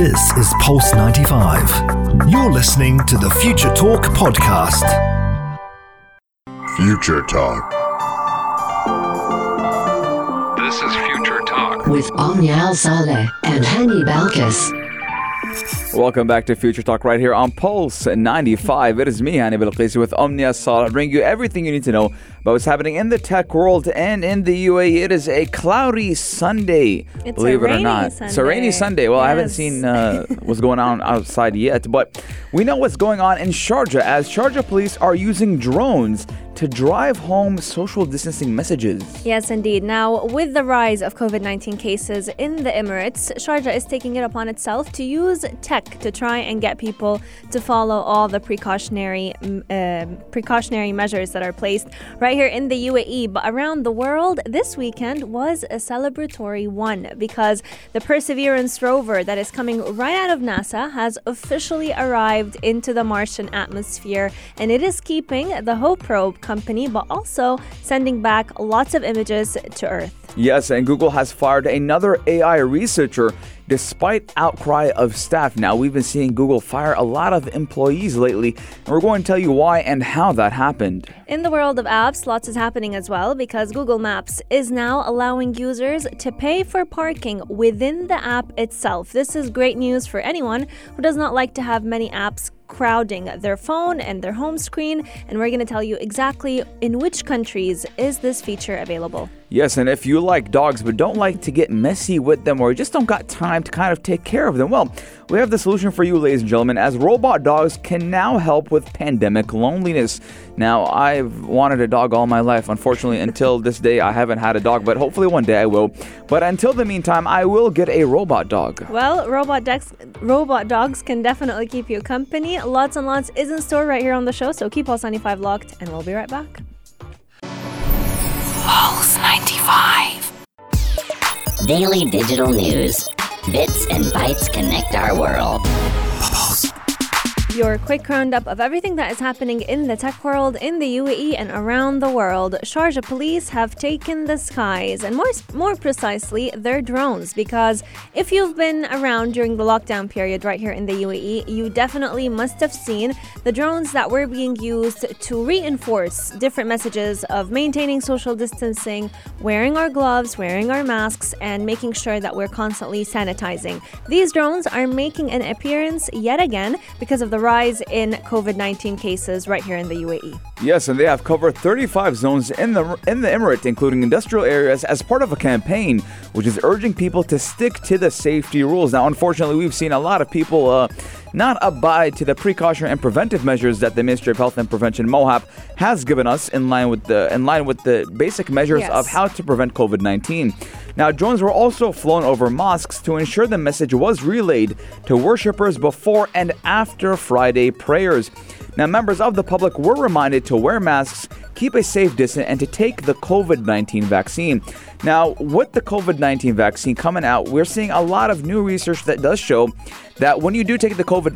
This is Pulse 95. You're listening to the Future Talk podcast. Future Talk. This is Future Talk. with Omnial Saleh and Hani Balkis. Welcome back to Future Talk right here on Pulse 95. It is me, Hani Bilqisi, with Omnia Salah, bringing you everything you need to know about what's happening in the tech world and in the UAE. It is a cloudy Sunday, It's believe it or not. It's a rainy Sunday. Sunday. Well, I haven't seen uh, what's going on outside yet, but we know what's going on in Sharjah as Sharjah police are using drones to drive home social distancing messages. Yes, indeed. Now, with the rise of COVID 19 cases in the Emirates, Sharjah is taking it upon itself to use tech to try and get people to follow all the precautionary um precautionary measures that are placed right here in the UAE. But around the world, this weekend was a celebratory one because the Perseverance rover that is coming right out of NASA has officially arrived into the Martian atmosphere and it is keeping the Hope probe company, but also sending back lots of images to Earth. Yes, and Google has fired another AI researcher despite outcry of staff. Now, we've been seeing Google fire a lot of employees lately, and we're going to tell you why and how that happened. In the world of apps, lots is happening as well because Google Maps is now allowing users to pay for parking within the app itself. This is great news for anyone who does not like to have many apps crowding their phone and their home screen, and we're going to tell you exactly in which countries is this feature available. Yes, and if you like dogs but don't like to get messy with them or just don't got time to kind of take care of them, well, we have the solution for you, ladies and gentlemen, as robot dogs can now help with pandemic loneliness. Now, I've wanted a dog all my life. Unfortunately, until this day, I haven't had a dog, but hopefully one day I will. But until the meantime, I will get a robot dog. Well, robot dogs, robot dogs can definitely keep you company. Lots and lots is in store right here on the show, so keep Pulse 95 locked, and we'll be right back. Pulse 95. Daily digital news. Bits and bytes connect our world. Your quick roundup of everything that is happening in the tech world, in the UAE, and around the world. Sharjah police have taken the skies, and more, more precisely, their drones. Because if you've been around during the lockdown period right here in the UAE, you definitely must have seen the drones that were being used to reinforce different messages of maintaining social distancing, wearing our gloves, wearing our masks, and making sure that we're constantly sanitizing. These drones are making an appearance yet again because of the rise in COVID 19 cases right here in the UAE. Yes, and they have covered 35 zones in the in the Emirate, including industrial areas, as part of a campaign which is urging people to stick to the safety rules. Now, unfortunately, we've seen a lot of people uh, not abide to the precautionary and preventive measures that the Ministry of Health and Prevention (MOHAP) has given us in line with the in line with the basic measures Yes. of how to prevent COVID-19. Now, drones were also flown over mosques to ensure the message was relayed to worshippers before and after Friday prayers. Now, members of the public were reminded to wear masks, keep a safe distance, and to take the COVID 19 vaccine. Now, with the COVID 19 vaccine coming out, we're seeing a lot of new research that does show that when you do take the COVID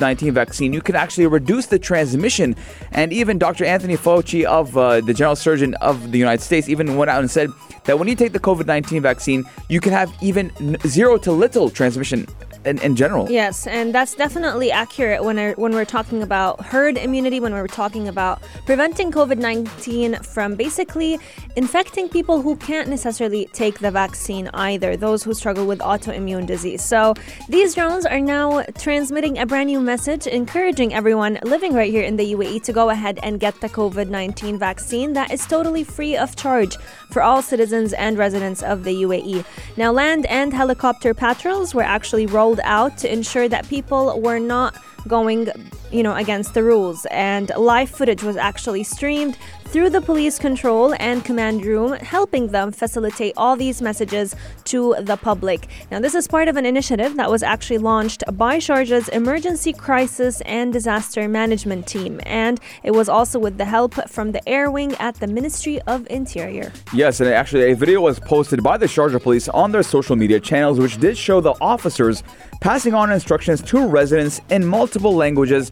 19 vaccine, you can actually reduce the transmission. And even Dr. Anthony Fauci, of uh, the General Surgeon of the United States, even went out and said that when you take the COVID 19 vaccine, you can have even zero to little transmission in, in general. Yes, and that's definitely accurate when, I, when we're talking about herd immunity, when we're talking about preventing COVID 19 from basically infecting people who can't necessarily take the vaccine either, those who struggle with autoimmune disease. So these drones are now transmitting a brand new message encouraging everyone living right here in the UAE to go ahead and get the COVID 19 vaccine that is totally free of charge for all citizens and residents of the UAE. Now, land and helicopter patrols were actually out to ensure that people were not going, you know, against the rules. And live footage was actually streamed through the police control and command room, helping them facilitate all these messages to the public. Now, this is part of an initiative that was actually launched by Sharjah's Emergency Crisis and Disaster Management Team, and it was also with the help from the Air Wing at the Ministry of Interior. Yes, and actually, a video was posted by the Sharjah police on their social media channels, which did show the officers passing on instructions to residents in multiple languages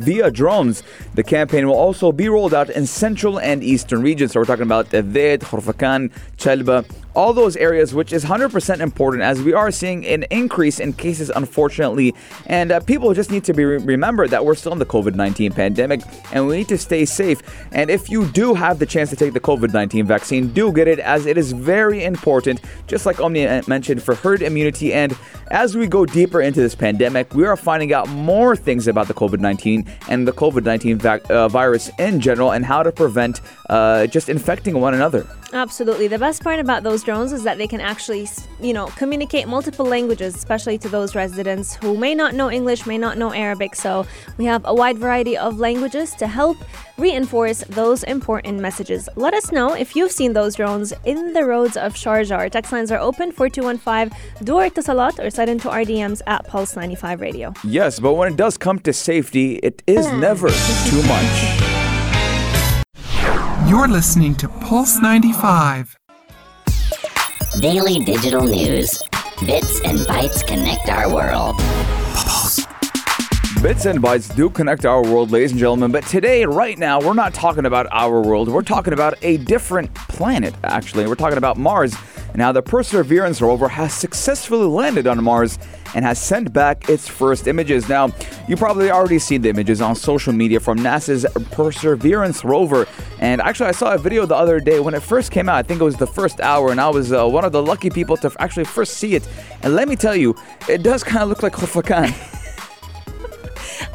via drones. The campaign will also be rolled out in central and eastern regions. So we're talking about Adhed, Khorfakan, Chelba, all those areas, which is 100% important as we are seeing an increase in cases, unfortunately. And uh, people just need to be re- remember that we're still in the COVID 19 pandemic and we need to stay safe. And if you do have the chance to take the COVID 19 vaccine, do get it as it is very important, just like Omni uh, mentioned, for herd immunity. And as we go deeper into this pandemic, we are finding out more things about the COVID 19 and the COVID 19 vac- uh, virus in general and how to prevent uh, just infecting one another. Absolutely. The best part about those drones is that they can actually, you know, communicate multiple languages, especially to those residents who may not know English, may not know Arabic. So we have a wide variety of languages to help reinforce those important messages. Let us know if you've seen those drones in the roads of Sharjah. Our text lines are open 4215 Door Salat or slide into our DMs at Pulse 95 Radio. Yes, but when it does come to safety, it is never too much. You're listening to Pulse 95. Daily digital news. Bits and bytes connect our world. Bits and bytes do connect our world, ladies and gentlemen. But today, right now, we're not talking about our world. We're talking about a different planet, actually. We're talking about Mars and how the Perseverance rover has successfully landed on Mars and has sent back its first images. Now, you probably already seen the images on social media from NASA's Perseverance rover. And actually, I saw a video the other day when it first came out. I think it was the first hour, and I was uh, one of the lucky people to actually first see it. And let me tell you, it does kind of look like Khurfakan.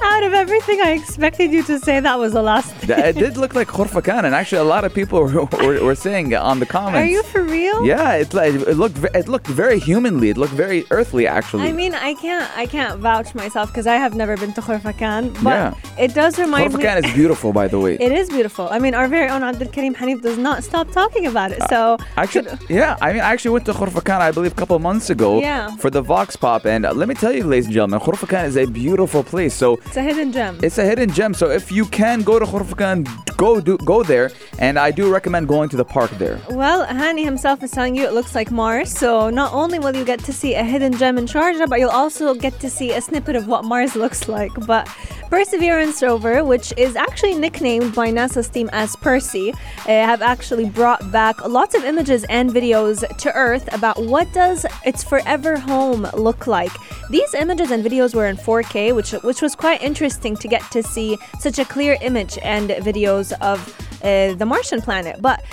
Out of everything I expected you to say, that was the last thing. it did look like Khurfakan, and actually, a lot of people were, were, were saying on the comments. Are you for real? Yeah, it, like, it looked it looked very humanly. It looked very earthly, actually. I mean, I can't I can't vouch myself because I have never been to Khurfakan, but Yeah. it does remind me. Khurfakan is beautiful, by the way. It is beautiful. I mean, our very own Abdul Karim Hanif does not stop talking about it. So Actually, yeah, I mean, I actually went to Khurfakan, I believe, a couple months ago Yeah. for the Vox Pop. And uh, let me tell you, ladies and gentlemen, Khurfakan is a beautiful place. So it's a hidden gem. it's a hidden gem. So if you can go to Khurfakan, go do, go there. And I do recommend going to the park there. Well, Hani himself is telling you it looks like Mars. So not only will you get to see a hidden gem in Sharjah, but you'll also get to see a snippet of what Mars looks like. But Perseverance rover, which is actually nicknamed by NASA's team as Percy, uh, have actually brought back lots of images and videos to Earth about what does its forever home look like. These images and videos were in 4K, which which was quite interesting to get to see such a clear image and videos of uh, the Martian planet. But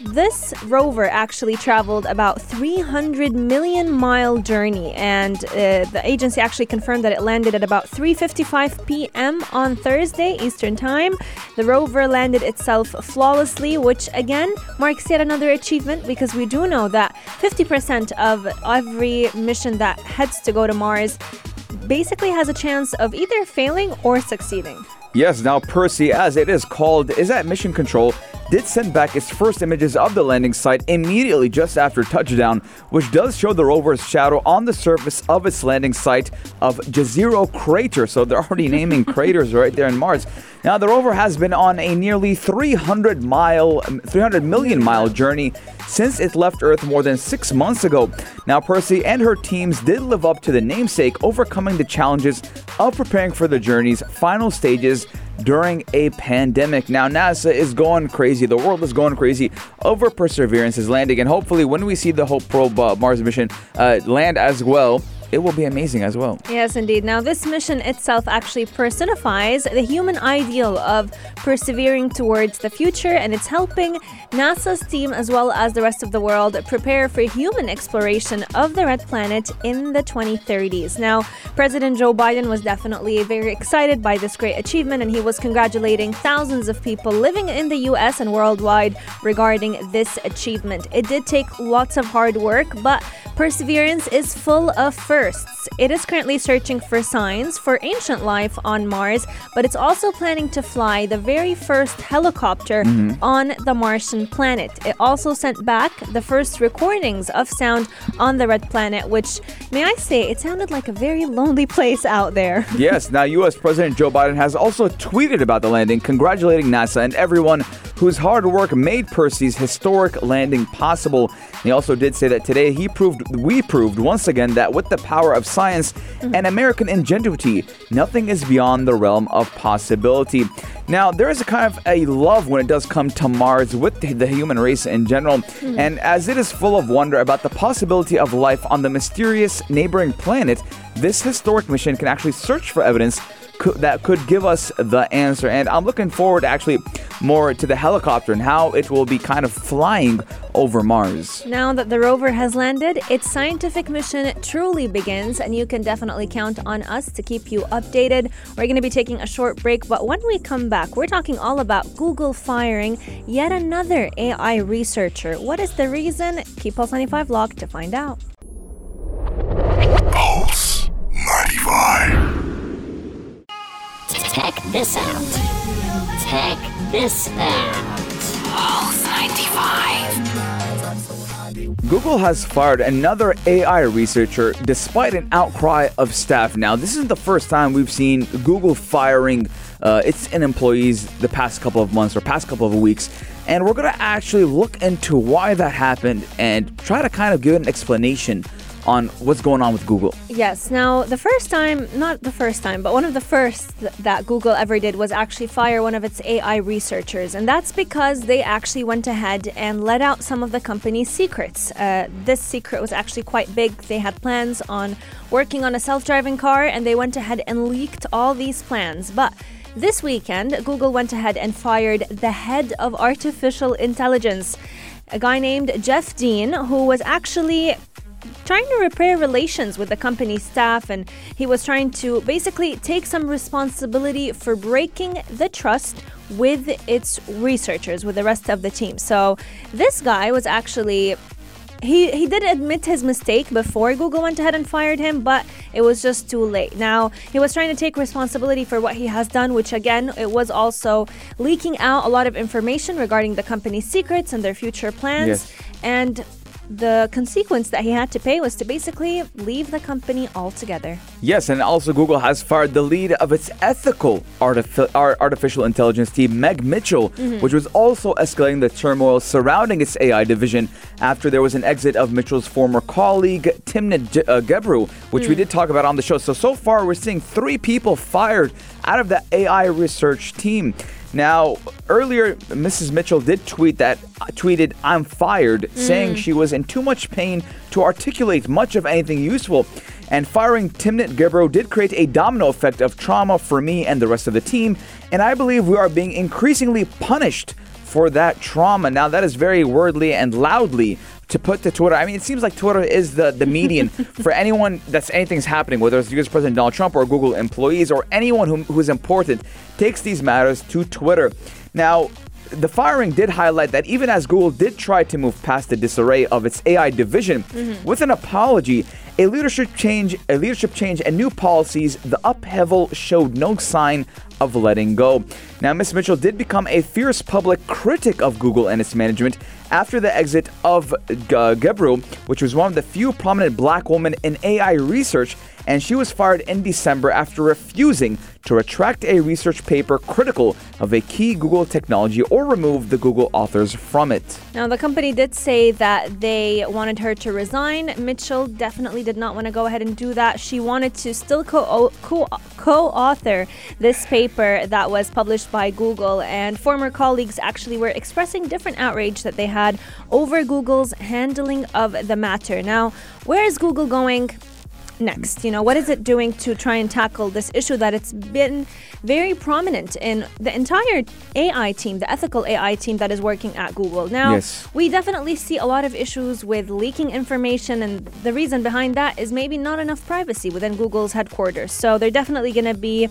this rover actually traveled about 300 million mile journey and uh, the agency actually confirmed that it landed at about 3:55 p.m. on Thursday Eastern Time. The rover landed itself flawlessly, which again marks yet another achievement because we do know that 50% of every mission that heads to go to Mars basically has a chance of either failing or succeeding. Yes, now Percy, as it is called, is at mission control, did send back its first images of the landing site immediately just after touchdown, which does show the rover's shadow on the surface of its landing site of Jezero Crater. So they're already naming craters right there in Mars. Now the rover has been on a nearly 300 mile, um, 300 million mile journey since it left Earth more than six months ago. Now Percy and her teams did live up to the namesake, overcoming the challenges of preparing for the journey's final stages during a pandemic. Now, NASA is going crazy. The world is going crazy over Perseverance's landing. And hopefully, when we see the Hope Probe uh, Mars mission uh, land as well, it will be amazing as well. Yes, indeed. Now, this mission itself actually personifies the human ideal of persevering towards the future, and it's helping NASA's team as well as the rest of the world prepare for human exploration of the red planet in the 2030s. Now, President Joe Biden was definitely very excited by this great achievement, and he was congratulating thousands of people living in the US and worldwide regarding this achievement. It did take lots of hard work, but Perseverance is full of firsts. It is currently searching for signs for ancient life on Mars, but it's also planning to fly the very first helicopter mm-hmm. on the Martian planet. It also sent back the first recordings of sound on the red planet, which, may I say, it sounded like a very lonely place out there. yes, now U.S. President Joe Biden has also tweeted about the landing, congratulating NASA and everyone whose hard work made Percy's historic landing possible. He also did say that today he proved, we proved once again that with the power of science and American ingenuity, nothing is beyond the realm of possibility. Now, there is a kind of a love when it does come to Mars with the human race in general, hmm. and as it is full of wonder about the possibility of life on the mysterious neighboring planet, this historic mission can actually search for evidence cou- that could give us the answer. And I'm looking forward actually more to the helicopter and how it will be kind of flying over Mars. Now that the rover has landed, its scientific mission truly begins, and you can definitely count on us to keep you updated. We're going to be taking a short break, but when we come back, we're talking all about Google firing yet another AI researcher. What is the reason? Keep Pulse 95 locked to find out. This out. Check this out. Pulse 95. Google has fired another AI researcher despite an outcry of staff. Now, this isn't the first time we've seen Google firing uh, its employees the past couple of months or past couple of weeks. And we're going to actually look into why that happened and try to kind of give an explanation on what's going on with Google. Yes. Now, the first time, not the first time, but one of the first th- that Google ever did was actually fire one of its AI researchers. And that's because they actually went ahead and let out some of the company's secrets. Uh, this secret was actually quite big. They had plans on working on a self driving car, and they went ahead and leaked all these plans. But this weekend, Google went ahead and fired the head of artificial intelligence, a guy named Jeff Dean, who was actually trying to repair relations with the company staff and he was trying to basically take some responsibility for breaking the trust with its researchers with the rest of the team so this guy was actually he, he did admit his mistake before Google went ahead and fired him, but it was just too late. Now, he was trying to take responsibility for what he has done, which again, it was also leaking out a lot of information regarding the company's secrets and their future plans. Yes. And the consequence that he had to pay was to basically leave the company altogether. Yes, and also Google has fired the lead of its ethical artifi- artificial intelligence team, Meg Mitchell, which was also escalating the turmoil surrounding its AI division after there was an exit of Mitchell's former colleague, Timnit J- uh, Gebru, which we did talk about on the show. So, so far, we're seeing three people fired out of the AI research team. Now, earlier, Mrs. Mitchell did tweet that, tweeted, I'm fired, mm. saying she was in too much pain to articulate much of anything useful. And firing Timnit Gebru did create a domino effect of trauma for me and the rest of the team. And I believe we are being increasingly punished for that trauma. Now, that is very wordly and loudly to put to Twitter. I mean, it seems like Twitter is the, the median for anyone that's anything's happening, whether it's US President Donald Trump or Google employees or anyone who, who's important, takes these matters to Twitter. Now, the firing did highlight that even as Google did try to move past the disarray of its AI division mm-hmm. with an apology, a leadership change, a leadership change and new policies, the upheaval showed no sign of letting go. Now, Ms. Mitchell did become a fierce public critic of Google and its management after the exit of uh, Gebru, which was one of the few prominent black women in AI research, and she was fired in December after refusing to retract a research paper critical of a key Google technology or remove the Google authors from it. Now, the company did say that they wanted her to resign. Mitchell definitely did not want to go ahead and do that. She wanted to still co author this paper that was published by Google, and former colleagues actually were expressing different outrage that they had over Google's handling of the matter. Now, where is Google going? Next? You know, what is it doing to try and tackle this issue that it's been very prominent in the entire AI team, the ethical AI team that is working at Google? Now, Yes. we definitely see a lot of issues with leaking information, and the reason behind that is maybe not enough privacy within Google's headquarters. So they're definitely going to be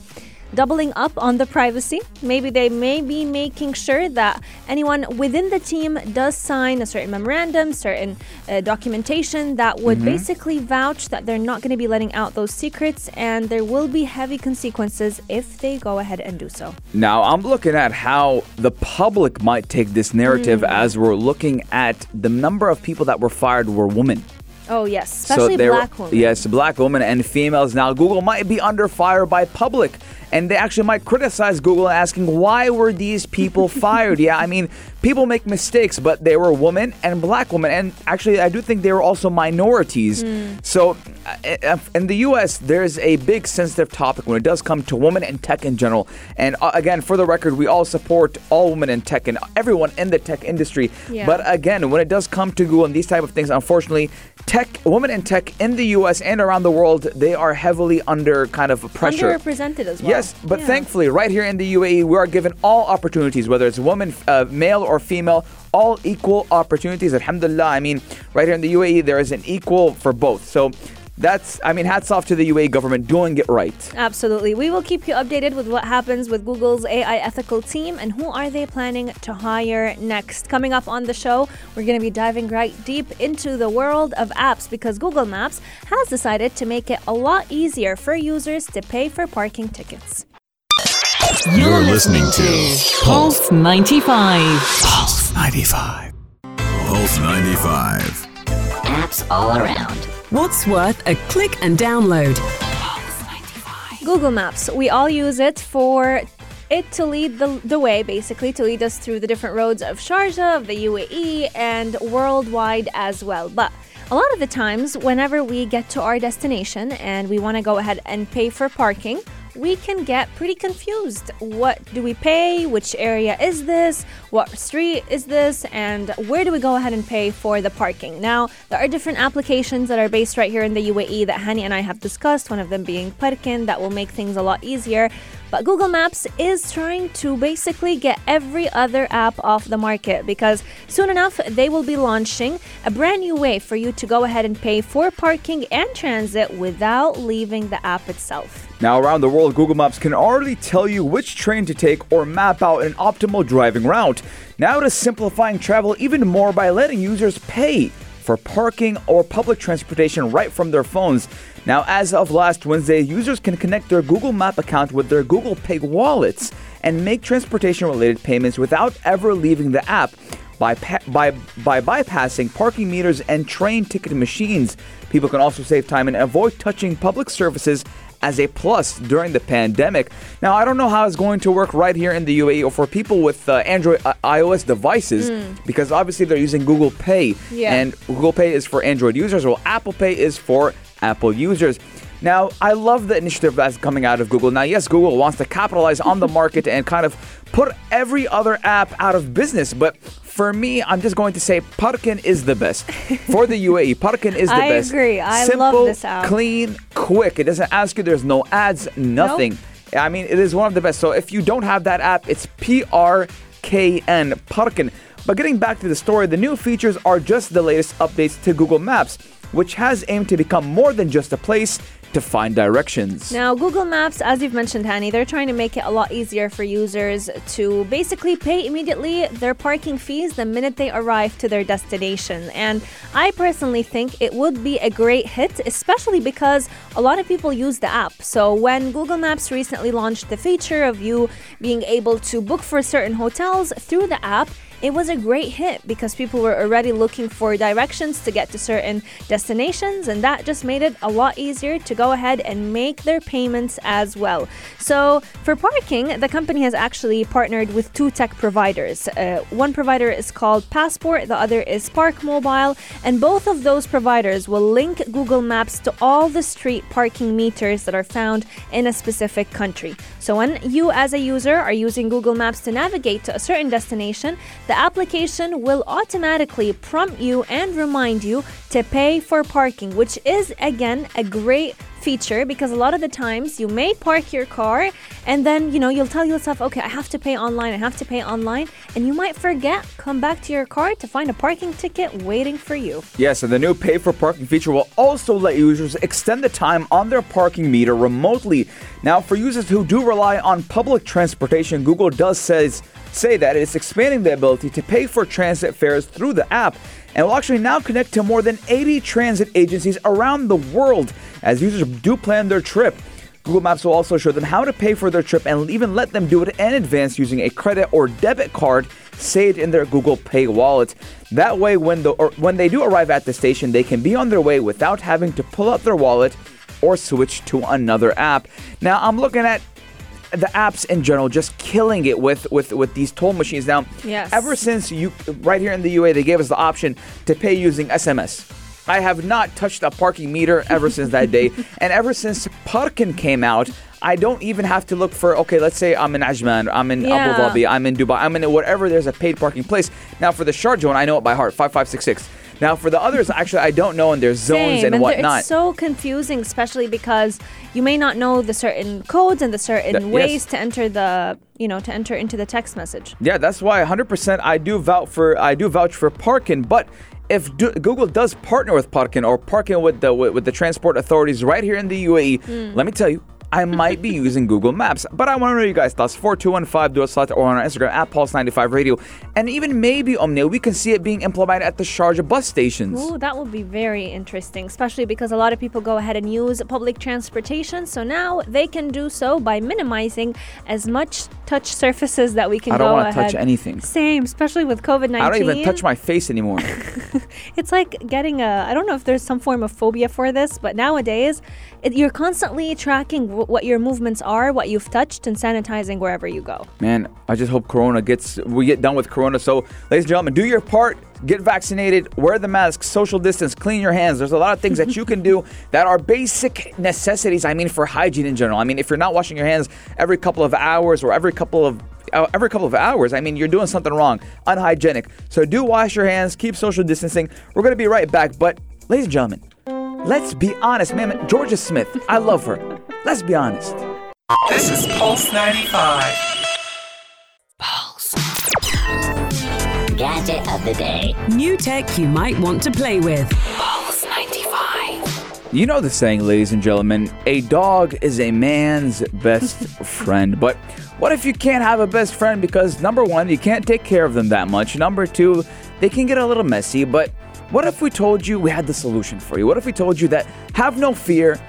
doubling up on the privacy. Maybe they may be making sure that anyone within the team does sign a certain memorandum, certain uh, documentation that would basically vouch that they're not going to be letting out those secrets, and there will be heavy consequences if they go ahead and do so. Now, I'm looking at how the public might take this narrative as we're looking at the number of people that were fired were women. Oh yes, especially they were- black women. Yes, black women and females. Now, Google might be under fire by public, and they actually might criticize Google, asking why were these people fired? Yeah, I mean, people make mistakes, but they were women and black women, and actually, I do think they were also minorities. So, uh, uh, in the U.S., there's a big sensitive topic when it does come to women and tech in general. And uh, again, for the record, we all support all women in tech and everyone in the tech industry. Yeah. But again, when it does come to Google and these type of things, unfortunately, tech women in tech in the U.S. and around the world, they are heavily under kind of pressure. Underrepresented as well. Yes, but Yeah. thankfully, right here in the UAE, we are given all opportunities, whether it's woman, uh, male or female, all equal opportunities. Alhamdulillah. I mean, right here in the UAE, there is an equal for both. So that's, I mean, hats off to the UAE government doing it right. Absolutely. We will keep you updated with what happens with Google's AI ethical team and who are they planning to hire next. Coming up on the show, we're going to be diving right deep into the world of apps because Google Maps has decided to make it a lot easier for users to pay for parking tickets. You're listening to Pulse 95. Pulse 95. Pulse 95. Apps all around. What's worth a click and download? Google Maps. We all use it for it to lead the, the way, basically, to lead us through the different roads of Sharjah, of the UAE, and worldwide as well. But a lot of the times, whenever we get to our destination and we want to go ahead and pay for parking, we can get pretty confused. What do we pay? Which area is this? What street is this? And where do we go ahead and pay for the parking? Now, there are different applications that are based right here in the UAE that Hani and I have discussed, one of them being Parkin, that will make things a lot easier. But Google Maps is trying to basically get every other app off the market because soon enough they will be launching a brand new way for you to go ahead and pay for parking and transit without leaving the app itself. Now, around the world, Google Maps can already tell you which train to take or map out an optimal driving route. Now, it is simplifying travel even more by letting users pay for parking or public transportation right from their phones. Now, as of last Wednesday, users can connect their Google Map account with their Google Pay wallets and make transportation related payments without ever leaving the app. By, pa- by, by bypassing parking meters and train ticket machines, people can also save time and avoid touching public services as a plus during the pandemic. Now, I don't know how it's going to work right here in the UAE or for people with uh, Android uh, iOS devices because obviously they're using Google Pay Yeah. and Google Pay is for Android users, while Apple Pay is for Apple users. Now, I love the initiative that's coming out of Google. Now, yes, Google wants to capitalize on the market and kind of put every other app out of business, but for me, I'm just going to say Parkin is the best. For the UAE, Parkin is the I best. I agree. I Simple, love this app. clean, quick. It doesn't ask you, there's no ads, nothing. I mean, it is one of the best. So if you don't have that app, it's P R K N, Parkin. But getting back to the story, the new features are just the latest updates to Google Maps, which has aimed to become more than just a place to find directions. Now, Google Maps, as you've mentioned, Hani, they're trying to make it a lot easier for users to basically pay immediately their parking fees the minute they arrive to their destination. And I personally think it would be a great hit, especially because a lot of people use the app. So, when Google Maps recently launched the feature of you being able to book for certain hotels through the app, it was a great hit because people were already looking for directions to get to certain destinations, and that just made it a lot easier to go ahead and make their payments as well. So, for parking, the company has actually partnered with two tech providers. Uh, one provider is called Passport, the other is Park Mobile, and both of those providers will link Google Maps to all the street parking meters that are found in a specific country. So, when you as a user are using Google Maps to navigate to a certain destination, the application will automatically prompt you and remind you to pay for parking, which is again a great feature because a lot of the times you may park your car and then you know you'll tell yourself okay I have to pay online I have to pay online and you might forget come back to your car to find a parking ticket waiting for you Yes, and the new pay for parking feature will also let users extend the time on their parking meter remotely. Now, for users who do rely on public transportation, Google does says say that it's expanding the ability to pay for transit fares through the app and will actually now connect to more than 80 transit agencies around the world as users do plan their trip. Google Maps will also show them how to pay for their trip and even let them do it in advance using a credit or debit card saved in their Google Pay wallet. That way, when the when they do arrive at the station, they can be on their way without having to pull out their wallet or switch to another app. Now, I'm looking at the apps in general just killing it with with with these toll machines. Now Yes. ever since you right here in the UA they gave us the option to pay using SMS I have not touched a parking meter ever since that day. And ever since Parkin came out I don't even have to look for okay let's say I'm in Ajman I'm in Yeah. Abu Dhabi I'm in Dubai I'm in whatever there's a paid parking place. Now for the Sharjah one I know it by heart 5566 now for the others actually I don't know and there's zones Same, and there- whatnot. It's so confusing, especially because you may not know the certain codes and the certain Th- yes. ways to enter the, you know, to enter into the text message. Yeah, that's why 100% I do vouch for I do vouch for Parkin, but if do, Google does partner with Parkin or Parkin with the with, with the transport authorities right here in the UAE, Hmm. let me tell you, I might be using Google Maps. But I want to know your guys' thoughts. 4215 do a slot or on our Instagram at Pulse95 Radio. And even maybe Omnia, we can see it being implemented at the Sharjah bus stations. Ooh, that would be very interesting, especially because a lot of people go ahead and use public transportation. So now they can do so by minimizing as much touch surfaces that we can I don't wanna ahead. touch anything. Same, especially with COVID 19. I don't even touch my face anymore. It's like getting a. I don't know if there's some form of phobia for this, but nowadays, it, you're constantly tracking w- what your movements are, what you've touched, and sanitizing wherever you go. Man, I just hope Corona gets we get done with Corona. So, ladies and gentlemen, do your part. Get vaccinated. Wear the mask. Social distance. Clean your hands. There's a lot of things that you can do that are basic necessities. I mean, for hygiene in general. I mean, if you're not washing your hands every couple of hours or every couple of Uh, every couple of hours, I mean, you're doing something wrong, unhygienic. So do wash your hands. Keep social distancing. We're gonna be right back. But, ladies and gentlemen, let's be honest, man. Georgia Smith, I love her. Let's be honest. This is Pulse 95. Pulse. Gadget of the day. New tech you might want to play with. Pulse 95. You know the saying, ladies and gentlemen, a dog is a man's best friend. But what if you can't have a best friend because number one, you can't take care of them that much. Number two, they can get a little messy. But what if we told you we had the solution for you? What if we told you that have no fear?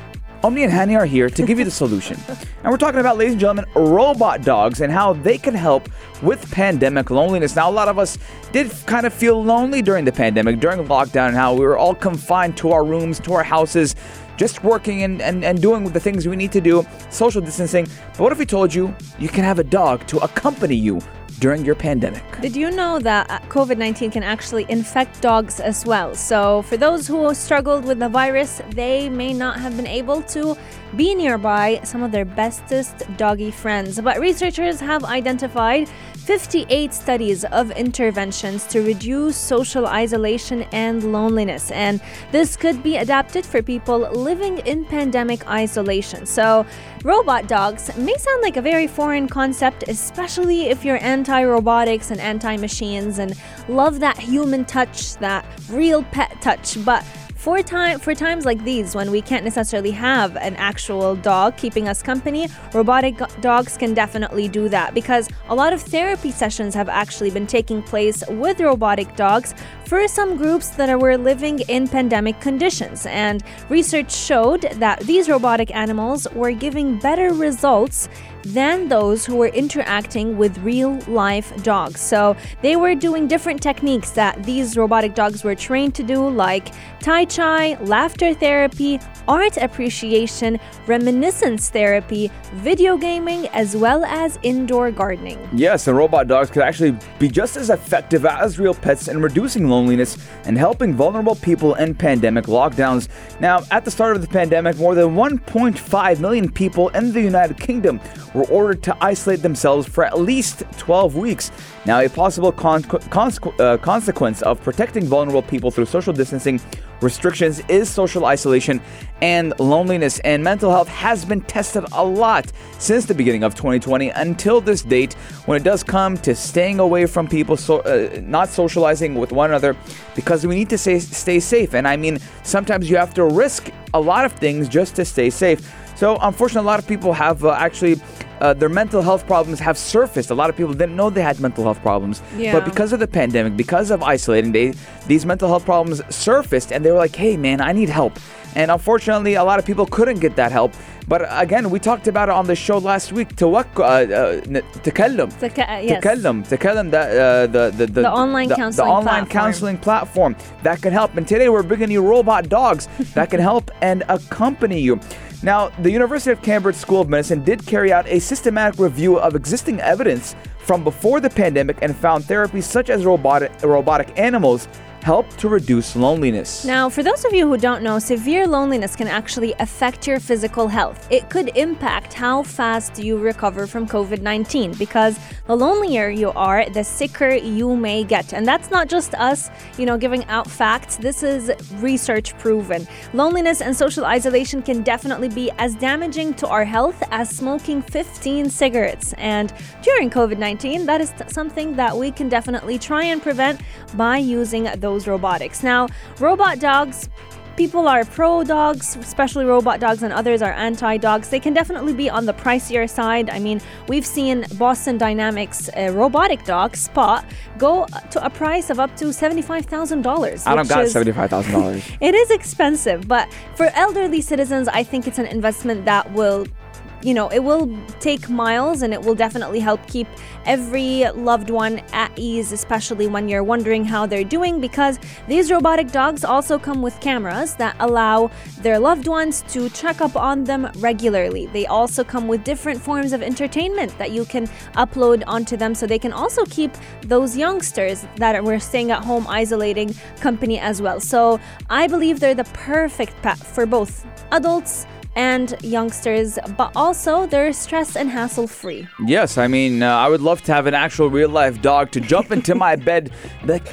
Omni and Hani are here to give you the solution. And we're talking about, ladies and gentlemen, robot dogs and how they can help with pandemic loneliness. Now, a lot of us did kind of feel lonely during the pandemic, during lockdown, and how we were all confined to our rooms, to our houses, just working and, and, and doing the things we need to do, social distancing. But what if we told you you can have a dog to accompany you during your pandemic? Did you know that uh, COVID 19 can actually infect dogs as well? So, for those who struggled with the virus, they may not have been able to be nearby some of their bestest doggy friends. But researchers have identified 58 studies of interventions to reduce social isolation and loneliness. And this could be adapted for people living in pandemic isolation. So, robot dogs may sound like a very foreign concept, especially if you're anti robotics and anti machines and love that human touch, that real pet touch. But for time for times like these when we can't necessarily have an actual dog keeping us company, robotic dogs can definitely do that because a lot of therapy sessions have actually been taking place with robotic dogs for some groups that were living in pandemic conditions. And research showed that these robotic animals were giving better results than those who were interacting with real life dogs. So they were doing different techniques that these robotic dogs were trained to do, like Tai Chi, laughter therapy, art appreciation, reminiscence therapy, video gaming, as well as indoor gardening. Yes, and robot dogs could actually be just as effective as real pets in reducing loneliness and helping vulnerable people in pandemic lockdowns. Now, at the start of the pandemic, more than 1.5 million people in the United Kingdom were ordered to isolate themselves for at least 12 weeks. Now, a possible con- uh, consequence of protecting vulnerable people through social distancing restrictions is social isolation and loneliness and mental health has been tested a lot since the beginning of 2020 until this date when it does come to staying away from people so uh, not socializing with one another because we need to stay safe and i mean sometimes you have to risk a lot of things just to stay safe so, unfortunately, a lot of people have uh, actually. Uh, their mental health problems have surfaced. A lot of people didn't know they had mental health problems, yeah. but because of the pandemic, because of isolating, they these mental health problems surfaced, and they were like, "Hey, man, I need help." And unfortunately, a lot of people couldn't get that help. But again, we talked about it on the show last week. Tawakku, uh, uh, Takallam. Uh, Takallam. To the, the, the, the online, the, counseling, the online platform. counseling platform that can help. And today we're bringing you robot dogs that can help and accompany you. Now, the University of Cambridge School of Medicine did carry out a systematic review of existing evidence from before the pandemic and found therapies such as robotic robotic animals help to reduce loneliness. Now, for those of you who don't know, severe loneliness can actually affect your physical health. It could impact how fast you recover from COVID 19 because the lonelier you are, the sicker you may get. And that's not just us, you know, giving out facts. This is research proven. Loneliness and social isolation can definitely be as damaging to our health as smoking 15 cigarettes. And during COVID 19, that is something that we can definitely try and prevent by using those robotics. Now, robot dogs. People are pro dogs, especially robot dogs, and others are anti dogs. They can definitely be on the pricier side. I mean, we've seen Boston Dynamics uh, robotic dog Spot go to a price of up to $75,000. I don't got is- $75,000. it is expensive, but for elderly citizens, I think it's an investment that will, you know, it will take miles and it will definitely help keep every loved one at ease, especially when you're wondering how they're doing, because these robotic dogs also come with cameras that allow their loved ones to check up on them regularly. They also come with different forms of entertainment that you can upload onto them so they can also keep those youngsters that were staying at home isolating company as well. So I believe they're the perfect pet for both adults and youngsters, but also they're stress and hassle free. Yes, I mean, uh, I would love to have an actual real life dog to jump into my bed, be like,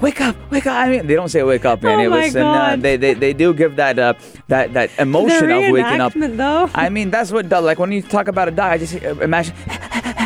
wake up, wake up. I mean, they don't say wake up, man. Oh my Listen, uh, God. they, they they do give that uh, that that emotion of waking up. though. I mean, that's what. Like when you talk about a dog, I just uh, imagine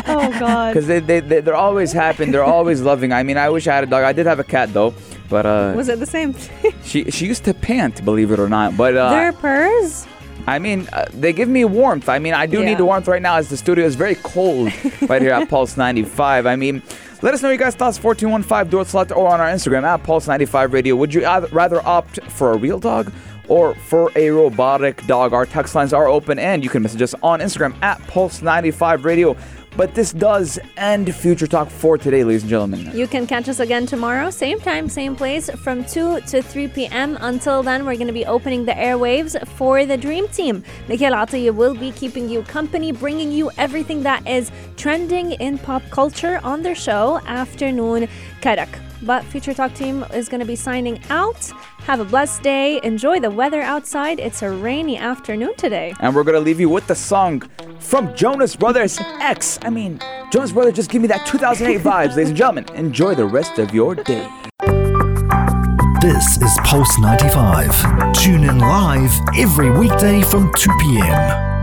oh God. because they, they they they're always happy, they're always loving. I mean, I wish I had a dog. I did have a cat though, but uh, Was it the same thing? she she used to pant, believe it or not. But uh, Their purrs? I mean, uh, they give me warmth. I mean, I do Yeah. need the warmth right now as the studio is very cold right here at Pulse 95. I mean, let us know your guys' thoughts 4215 do it select or on our Instagram at Pulse 95 Radio. Would you rather opt for a real dog or for a robotic dog? Our text lines are open and you can message us on Instagram at Pulse 95 Radio. But this does end Future Talk for today, ladies and gentlemen. You can catch us again tomorrow, same time, same place, from 2 to 3 p.m. Until then, we're going to be opening the airwaves for the Dream Team. Mikhail Atiyah will be keeping you company, bringing you everything that is trending in pop culture on their show, Afternoon Karak. But Future Talk Team is going to be signing out. Have a blessed day. Enjoy the weather outside. It's a rainy afternoon today. And we're gonna leave you with the song from Jonas Brothers X. I mean, Jonas Brothers just give me that 2008 vibes, ladies and gentlemen. Enjoy the rest of your day. This is Pulse 95. Tune in live every weekday from 2 p.m.